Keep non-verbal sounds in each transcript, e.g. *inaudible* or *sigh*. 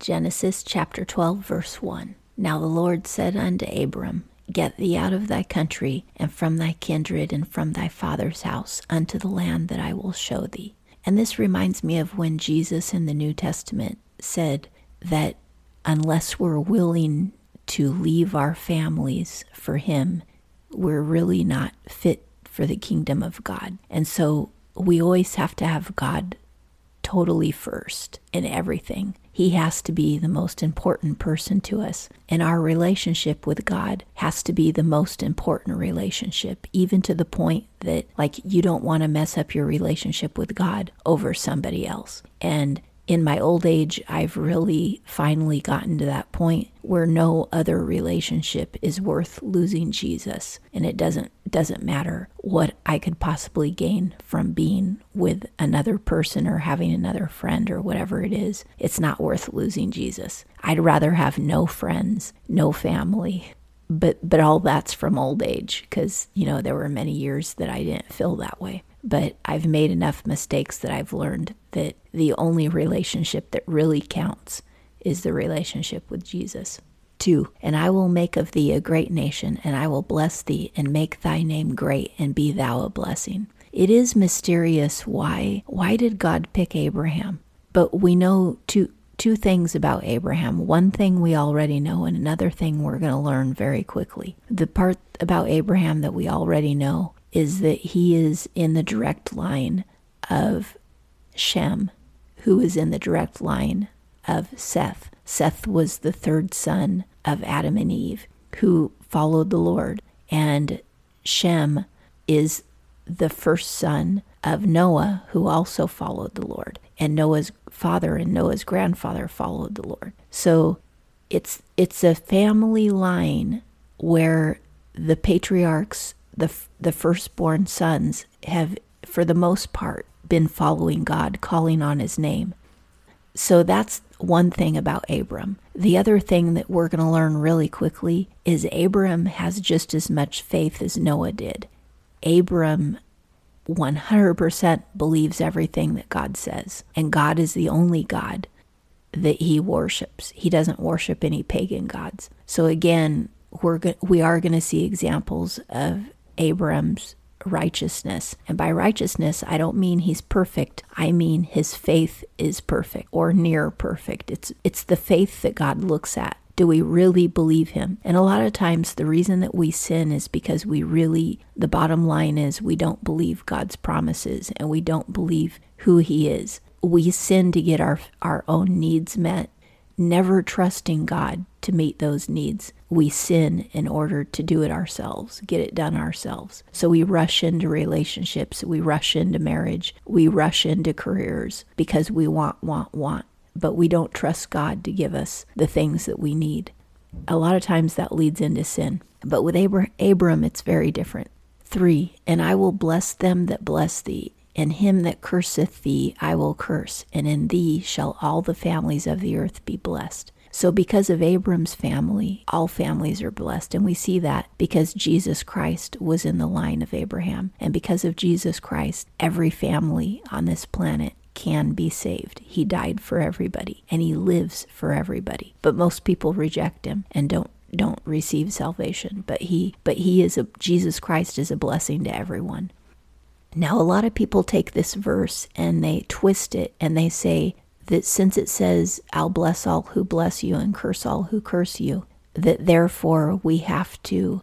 Genesis chapter 12, verse 1. Now the Lord said unto Abram, Get thee out of thy country, and from thy kindred, and from thy father's house, unto the land that I will show thee. And this reminds me of when Jesus in the New Testament said that unless we're willing to leave our families for Him, we're really not fit for the kingdom of God. And so we always have to have God totally first in everything. He has to be the most important person to us. And our relationship with God has to be the most important relationship, even to the point that, like, you don't want to mess up your relationship with God over somebody else. And in my old age, I've really finally gotten to that point where no other relationship is worth losing Jesus, and it doesn't doesn't matter what I could possibly gain from being with another person or having another friend or whatever it is. It's not worth losing Jesus. I'd rather have no friends, no family, but but all that's from old age because you know there were many years that I didn't feel that way but I've made enough mistakes that I've learned that the only relationship that really counts is the relationship with Jesus. 2. And I will make of thee a great nation, and I will bless thee, and make thy name great, and be thou a blessing. It is mysterious why why did God pick Abraham? But we know two two things about Abraham. One thing we already know and another thing we're going to learn very quickly. The part about Abraham that we already know is that he is in the direct line of Shem, who is in the direct line of Seth. Seth was the third son of Adam and Eve who followed the Lord, and Shem is the first son of Noah who also followed the Lord. And Noah's father and Noah's grandfather followed the Lord. So it's it's a family line where the patriarchs the, the firstborn sons have, for the most part, been following God, calling on his name. So that's one thing about Abram. The other thing that we're going to learn really quickly is Abram has just as much faith as Noah did. Abram 100% believes everything that God says, and God is the only God that he worships. He doesn't worship any pagan gods. So again, we're go- we are going to see examples of Abram's righteousness. And by righteousness, I don't mean he's perfect. I mean his faith is perfect or near perfect. It's it's the faith that God looks at. Do we really believe him? And a lot of times the reason that we sin is because we really the bottom line is we don't believe God's promises and we don't believe who he is. We sin to get our our own needs met never trusting God to meet those needs. We sin in order to do it ourselves, get it done ourselves. So we rush into relationships, we rush into marriage, we rush into careers because we want, want, want. But we don't trust God to give us the things that we need. A lot of times that leads into sin. But with Abram, it's very different. Three, and I will bless them that bless thee, and him that curseth thee I will curse, and in thee shall all the families of the earth be blessed. So, because of Abram's family, all families are blessed. And we see that because Jesus Christ was in the line of Abraham. And because of Jesus Christ, every family on this planet can be saved. He died for everybody and he lives for everybody. But most people reject him and don't don't receive salvation. But he but he is a Jesus Christ is a blessing to everyone. Now, a lot of people take this verse and they twist it and they say that since it says, I'll bless all who bless you and curse all who curse you, that therefore we have to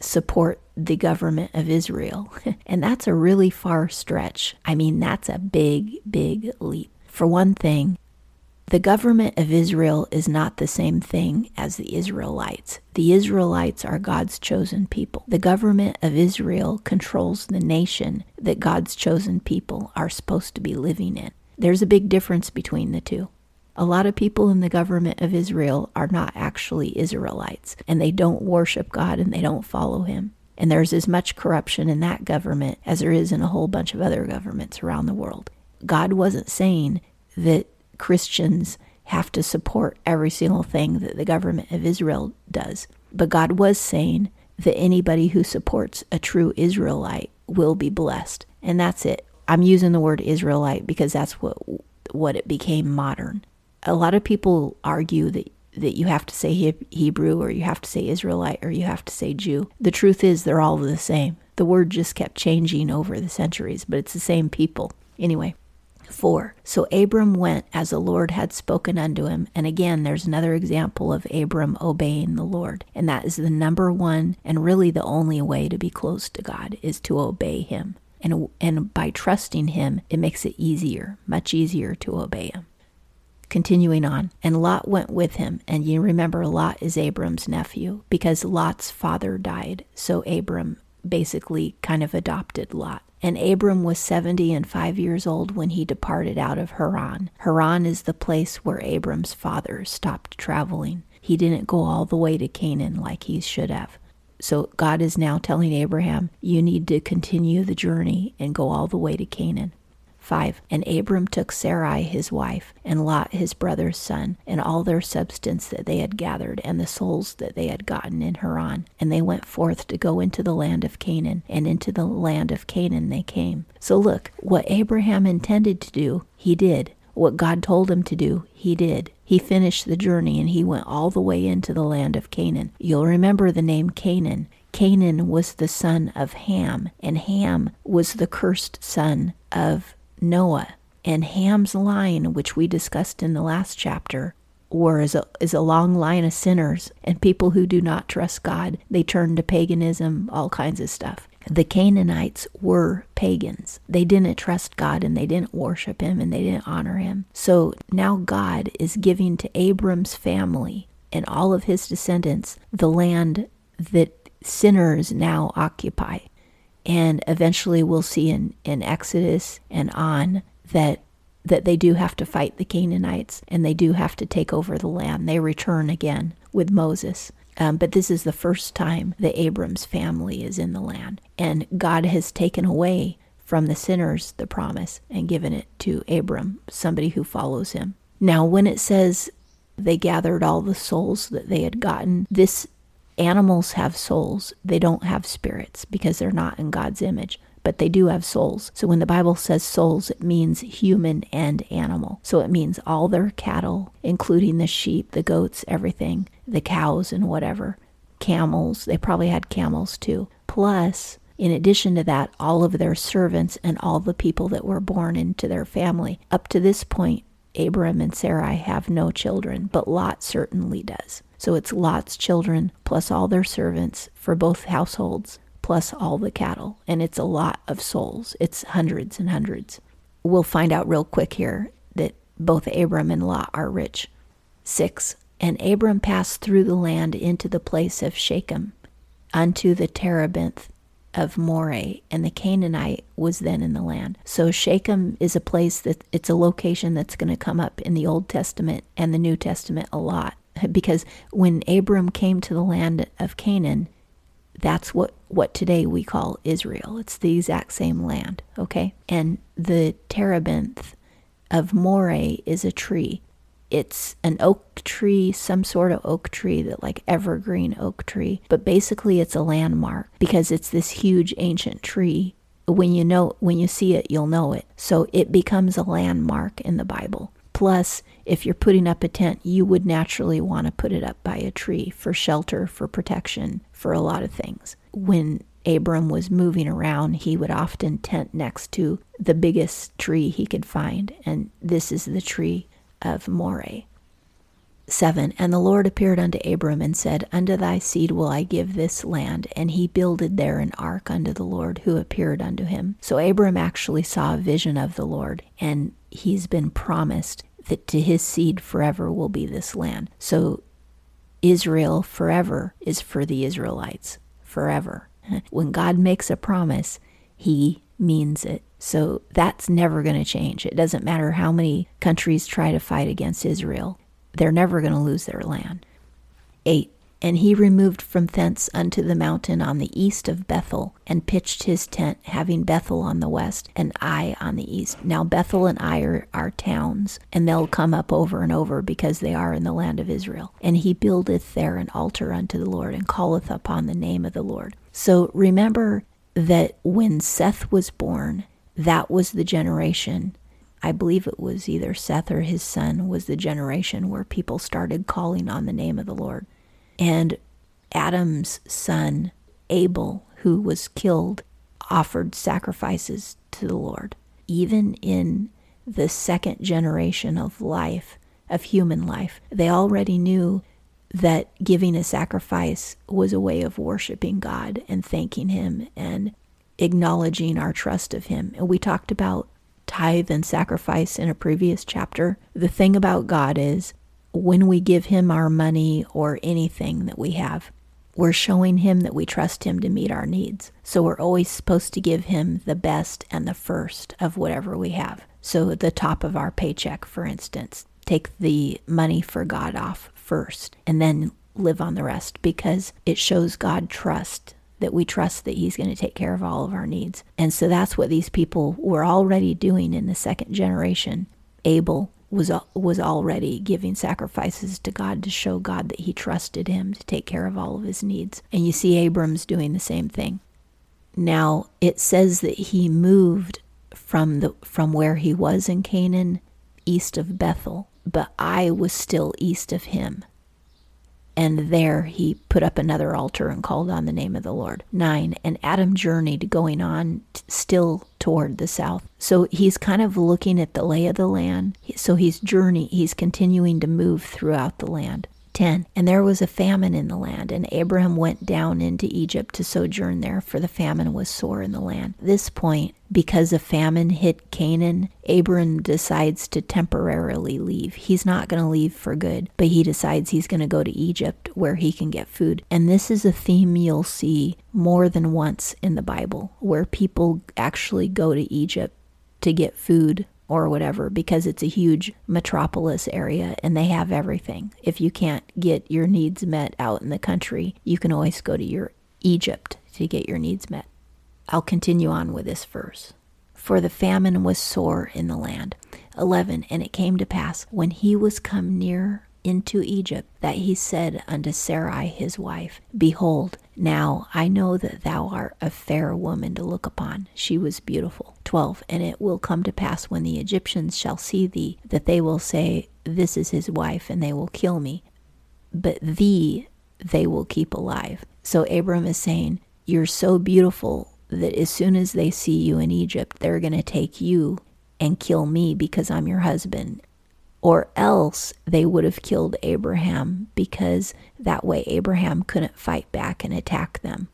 support the government of Israel. *laughs* and that's a really far stretch. I mean, that's a big, big leap. For one thing, the government of Israel is not the same thing as the Israelites. The Israelites are God's chosen people. The government of Israel controls the nation that God's chosen people are supposed to be living in. There's a big difference between the two. A lot of people in the government of Israel are not actually Israelites, and they don't worship God and they don't follow Him. And there's as much corruption in that government as there is in a whole bunch of other governments around the world. God wasn't saying that Christians have to support every single thing that the government of Israel does. But God was saying that anybody who supports a true Israelite will be blessed. And that's it. I'm using the word Israelite because that's what what it became modern. a lot of people argue that that you have to say Hebrew or you have to say Israelite or you have to say Jew. The truth is they're all the same. The word just kept changing over the centuries, but it's the same people. Anyway, 4. So Abram went as the Lord had spoken unto him. And again, there's another example of Abram obeying the Lord. And that is the number one and really the only way to be close to God is to obey him. And, and by trusting him, it makes it easier, much easier to obey him. Continuing on, and Lot went with him. And you remember, Lot is Abram's nephew because Lot's father died. So Abram basically kind of adopted Lot. And Abram was seventy and five years old when he departed out of Haran. Haran is the place where Abram's father stopped traveling. He didn't go all the way to Canaan like he should have. So God is now telling Abraham, you need to continue the journey and go all the way to Canaan. 5. And Abram took Sarai his wife, and Lot his brother's son, and all their substance that they had gathered, and the souls that they had gotten in Haran. And they went forth to go into the land of Canaan, and into the land of Canaan they came. So look, what Abraham intended to do, he did. What God told him to do, he did. He finished the journey and he went all the way into the land of Canaan. You'll remember the name Canaan. Canaan was the son of Ham, and Ham was the cursed son of Noah. And Ham's line, which we discussed in the last chapter, or is a, is a long line of sinners and people who do not trust God. They turn to paganism, all kinds of stuff. The Canaanites were pagans. They didn't trust God and they didn't worship Him and they didn't honor Him. So now God is giving to Abram's family and all of his descendants the land that sinners now occupy. And eventually we'll see in, in Exodus and on that that they do have to fight the Canaanites and they do have to take over the land. They return again with Moses. Um, but this is the first time that Abram's family is in the land. And God has taken away from the sinners the promise and given it to Abram, somebody who follows him. Now, when it says they gathered all the souls that they had gotten, this animals have souls. They don't have spirits because they're not in God's image, but they do have souls. So when the Bible says souls, it means human and animal. So it means all their cattle, including the sheep, the goats, everything, the cows, and whatever. Camels, they probably had camels too. Plus, in addition to that, all of their servants and all the people that were born into their family. Up to this point, Abram and Sarai have no children, but Lot certainly does. So it's Lot's children plus all their servants for both households plus all the cattle. And it's a lot of souls. It's hundreds and hundreds. We'll find out real quick here that both Abram and Lot are rich. 6. And Abram passed through the land into the place of Shechem, unto the terebinth of Moreh, and the Canaanite was then in the land. So Shechem is a place that it's a location that's going to come up in the Old Testament and the New Testament a lot because when Abram came to the land of Canaan, that's what, what today we call Israel. It's the exact same land, okay? And the terebinth of Moreh is a tree. It's an oak tree, some sort of oak tree that like evergreen oak tree, but basically it's a landmark because it's this huge ancient tree. When you know when you see it, you'll know it. So it becomes a landmark in the Bible. Plus, if you're putting up a tent, you would naturally want to put it up by a tree for shelter, for protection, for a lot of things. When Abram was moving around, he would often tent next to the biggest tree he could find, and this is the tree of Moreh. 7 And the Lord appeared unto Abram and said, Unto thy seed will I give this land. And he builded there an ark unto the Lord who appeared unto him. So Abram actually saw a vision of the Lord, and he's been promised that to his seed forever will be this land. So Israel forever is for the Israelites, forever. *laughs* When God makes a promise, he means it. So that's never going to change. It doesn't matter how many countries try to fight against Israel, they're never going to lose their land. 8. And he removed from thence unto the mountain on the east of Bethel, and pitched his tent, having Bethel on the west, and Ai on the east. Now Bethel and Ai are, are towns, and they'll come up over and over because they are in the land of Israel. And he buildeth there an altar unto the Lord, and calleth upon the name of the Lord. So remember that when Seth was born, that was the generation I believe it was either Seth or his son was the generation where people started calling on the name of the Lord. And Adam's son, Abel, who was killed, offered sacrifices to the Lord. Even in the second generation of life, of human life, they already knew that giving a sacrifice was a way of worshiping God and thanking Him and acknowledging our trust of Him. And we talked about tithe and sacrifice in a previous chapter. The thing about God is when we give Him our money or anything that we have, we're showing Him that we trust Him to meet our needs. So we're always supposed to give Him the best and the first of whatever we have. So the top of our paycheck, for instance, take the money for God off first and then live on the rest because it shows God trust that we trust that he's going to take care of all of our needs. And so that's what these people were already doing in the second generation. Abel was was already giving sacrifices to God to show God that he trusted him to take care of all of his needs. And you see Abram's doing the same thing. Now, it says that he moved from the from where he was in Canaan east of Bethel but Ai was still east of him. And there he put up another altar and called on the name of the Lord. Nine, and Adam journeyed going on t- still toward the south. So he's kind of looking at the lay of the land. So he's journey, he's continuing to move throughout the land. 10. And there was a famine in the land, and Abraham went down into Egypt to sojourn there, for the famine was sore in the land. This point, because a famine hit Canaan, Abram decides to temporarily leave. He's not going to leave for good, but he decides he's going to go to Egypt where he can get food. And this is a theme you'll see more than once in the Bible, where people actually go to Egypt to get food or whatever because it's a huge metropolis area and they have everything. If you can't get your needs met out in the country, you can always go to your Egypt to get your needs met. I'll continue on with this verse. For the famine was sore in the land. 11 And it came to pass when he was come near into Egypt that he said unto Sarai his wife, Behold, now I know that thou art a fair woman to look upon. She was beautiful. 12. And it will come to pass when the Egyptians shall see thee, that they will say, This is his wife, and they will kill me. But thee they will keep alive. So Abram is saying, You're so beautiful that as soon as they see you in Egypt, they're going to take you and kill me because I'm your husband or else they would have killed Abraham because that way Abraham couldn't fight back and attack them.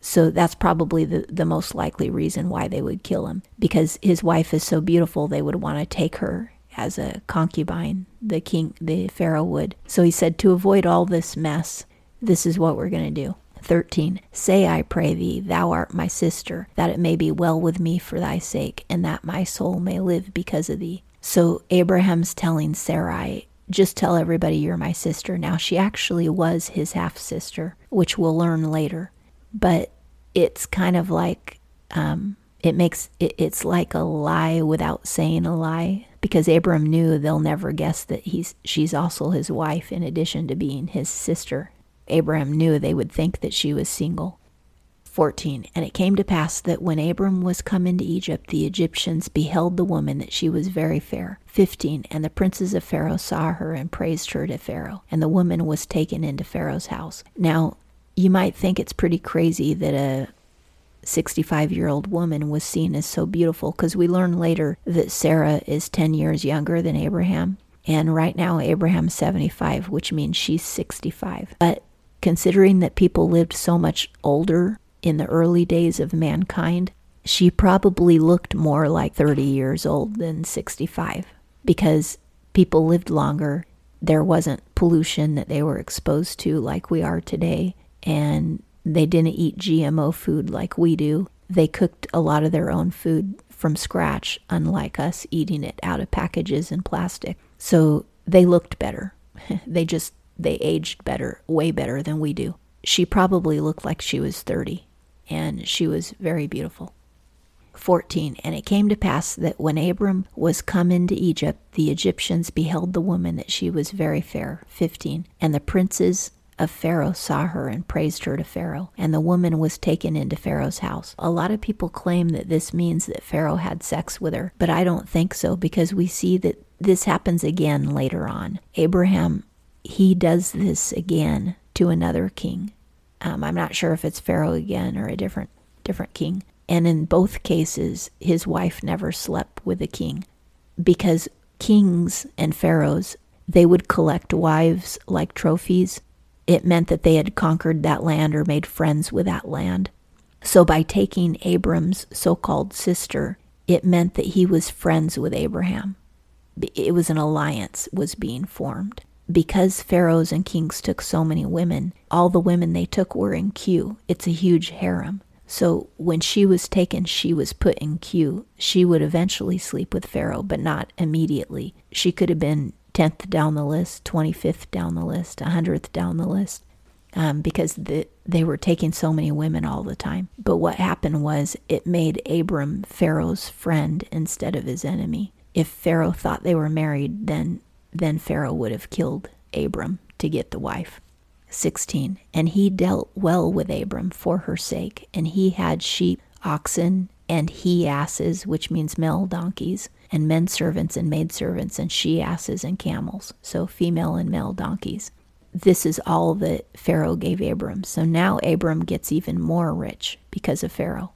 So that's probably the, the most likely reason why they would kill him because his wife is so beautiful they would want to take her as a concubine the king the pharaoh would. So he said to avoid all this mess this is what we're going to do. 13 say i pray thee thou art my sister that it may be well with me for thy sake and that my soul may live because of thee so Abraham's telling Sarai, just tell everybody you're my sister. Now, she actually was his half sister, which we'll learn later. But it's kind of like, um, it makes it, it's like a lie without saying a lie because Abram knew they'll never guess that he's she's also his wife in addition to being his sister. Abraham knew they would think that she was single. 14. And it came to pass that when Abram was come into Egypt, the Egyptians beheld the woman that she was very fair. 15. And the princes of Pharaoh saw her and praised her to Pharaoh. And the woman was taken into Pharaoh's house. Now, you might think it's pretty crazy that a 65 year old woman was seen as so beautiful because we learn later that Sarah is 10 years younger than Abraham. And right now, Abraham's 75, which means she's 65. But considering that people lived so much older in the early days of mankind, she probably looked more like 30 years old than 65 because people lived longer. There wasn't pollution that they were exposed to like we are today, and they didn't eat GMO food like we do. They cooked a lot of their own food from scratch, unlike us eating it out of packages and plastic. So they looked better. *laughs* they just they aged better, way better than we do. She probably looked like she was 30 and she was very beautiful. 14. And it came to pass that when Abram was come into Egypt, the Egyptians beheld the woman that she was very fair. 15. And the princes of Pharaoh saw her and praised her to Pharaoh, and the woman was taken into Pharaoh's house. A lot of people claim that this means that Pharaoh had sex with her, but I don't think so because we see that this happens again later on. Abraham, he does this again to another king. Um, I'm not sure if it's Pharaoh again or a different different king. And in both cases, his wife never slept with a king because kings and pharaohs they would collect wives like trophies. It meant that they had conquered that land or made friends with that land. So by taking Abram's so called sister, it meant that he was friends with Abraham. It was an alliance was being formed. Because pharaohs and kings took so many women, all the women they took were in queue. It's a huge harem. So when she was taken, she was put in queue. She would eventually sleep with Pharaoh, but not immediately. She could have been 10th down the list, 25th down the list, 100th down the list, um, because the, they were taking so many women all the time. But what happened was it made Abram Pharaoh's friend instead of his enemy. If Pharaoh thought they were married, then then Pharaoh would have killed Abram to get the wife. 16. And he dealt well with Abram for her sake, and he had sheep, oxen, and he asses, which means male donkeys, and men servants and maid servants, and she asses and camels, so female and male donkeys. This is all that Pharaoh gave Abram. So now Abram gets even more rich because of Pharaoh.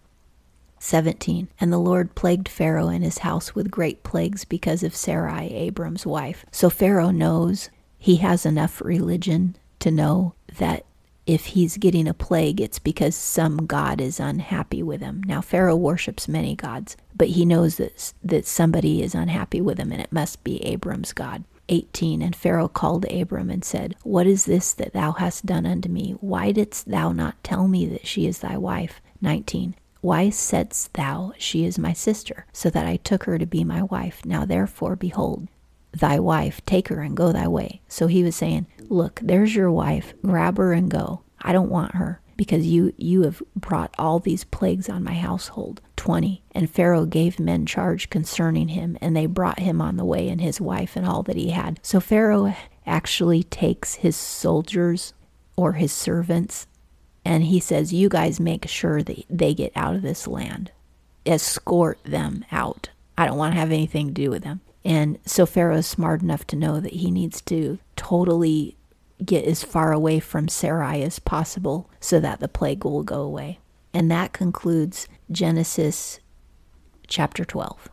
17. And the Lord plagued Pharaoh and his house with great plagues because of Sarai, Abram's wife. So Pharaoh knows he has enough religion to know that if he's getting a plague, it's because some god is unhappy with him. Now, Pharaoh worships many gods, but he knows that, that somebody is unhappy with him, and it must be Abram's God. 18 And Pharaoh called Abram and said, What is this that thou hast done unto me? Why didst thou not tell me that she is thy wife? 19 Why saidst thou, She is my sister, so that I took her to be my wife? Now therefore, behold, thy wife, take her and go thy way. So he was saying, Look, there's your wife, grab her and go. I don't want her because you you have brought all these plagues on my household 20 and pharaoh gave men charge concerning him and they brought him on the way and his wife and all that he had so pharaoh actually takes his soldiers or his servants and he says you guys make sure that they get out of this land escort them out i don't want to have anything to do with them and so pharaoh is smart enough to know that he needs to totally get as far away from Sarai as possible so that the plague will go away. And that concludes Genesis chapter 12.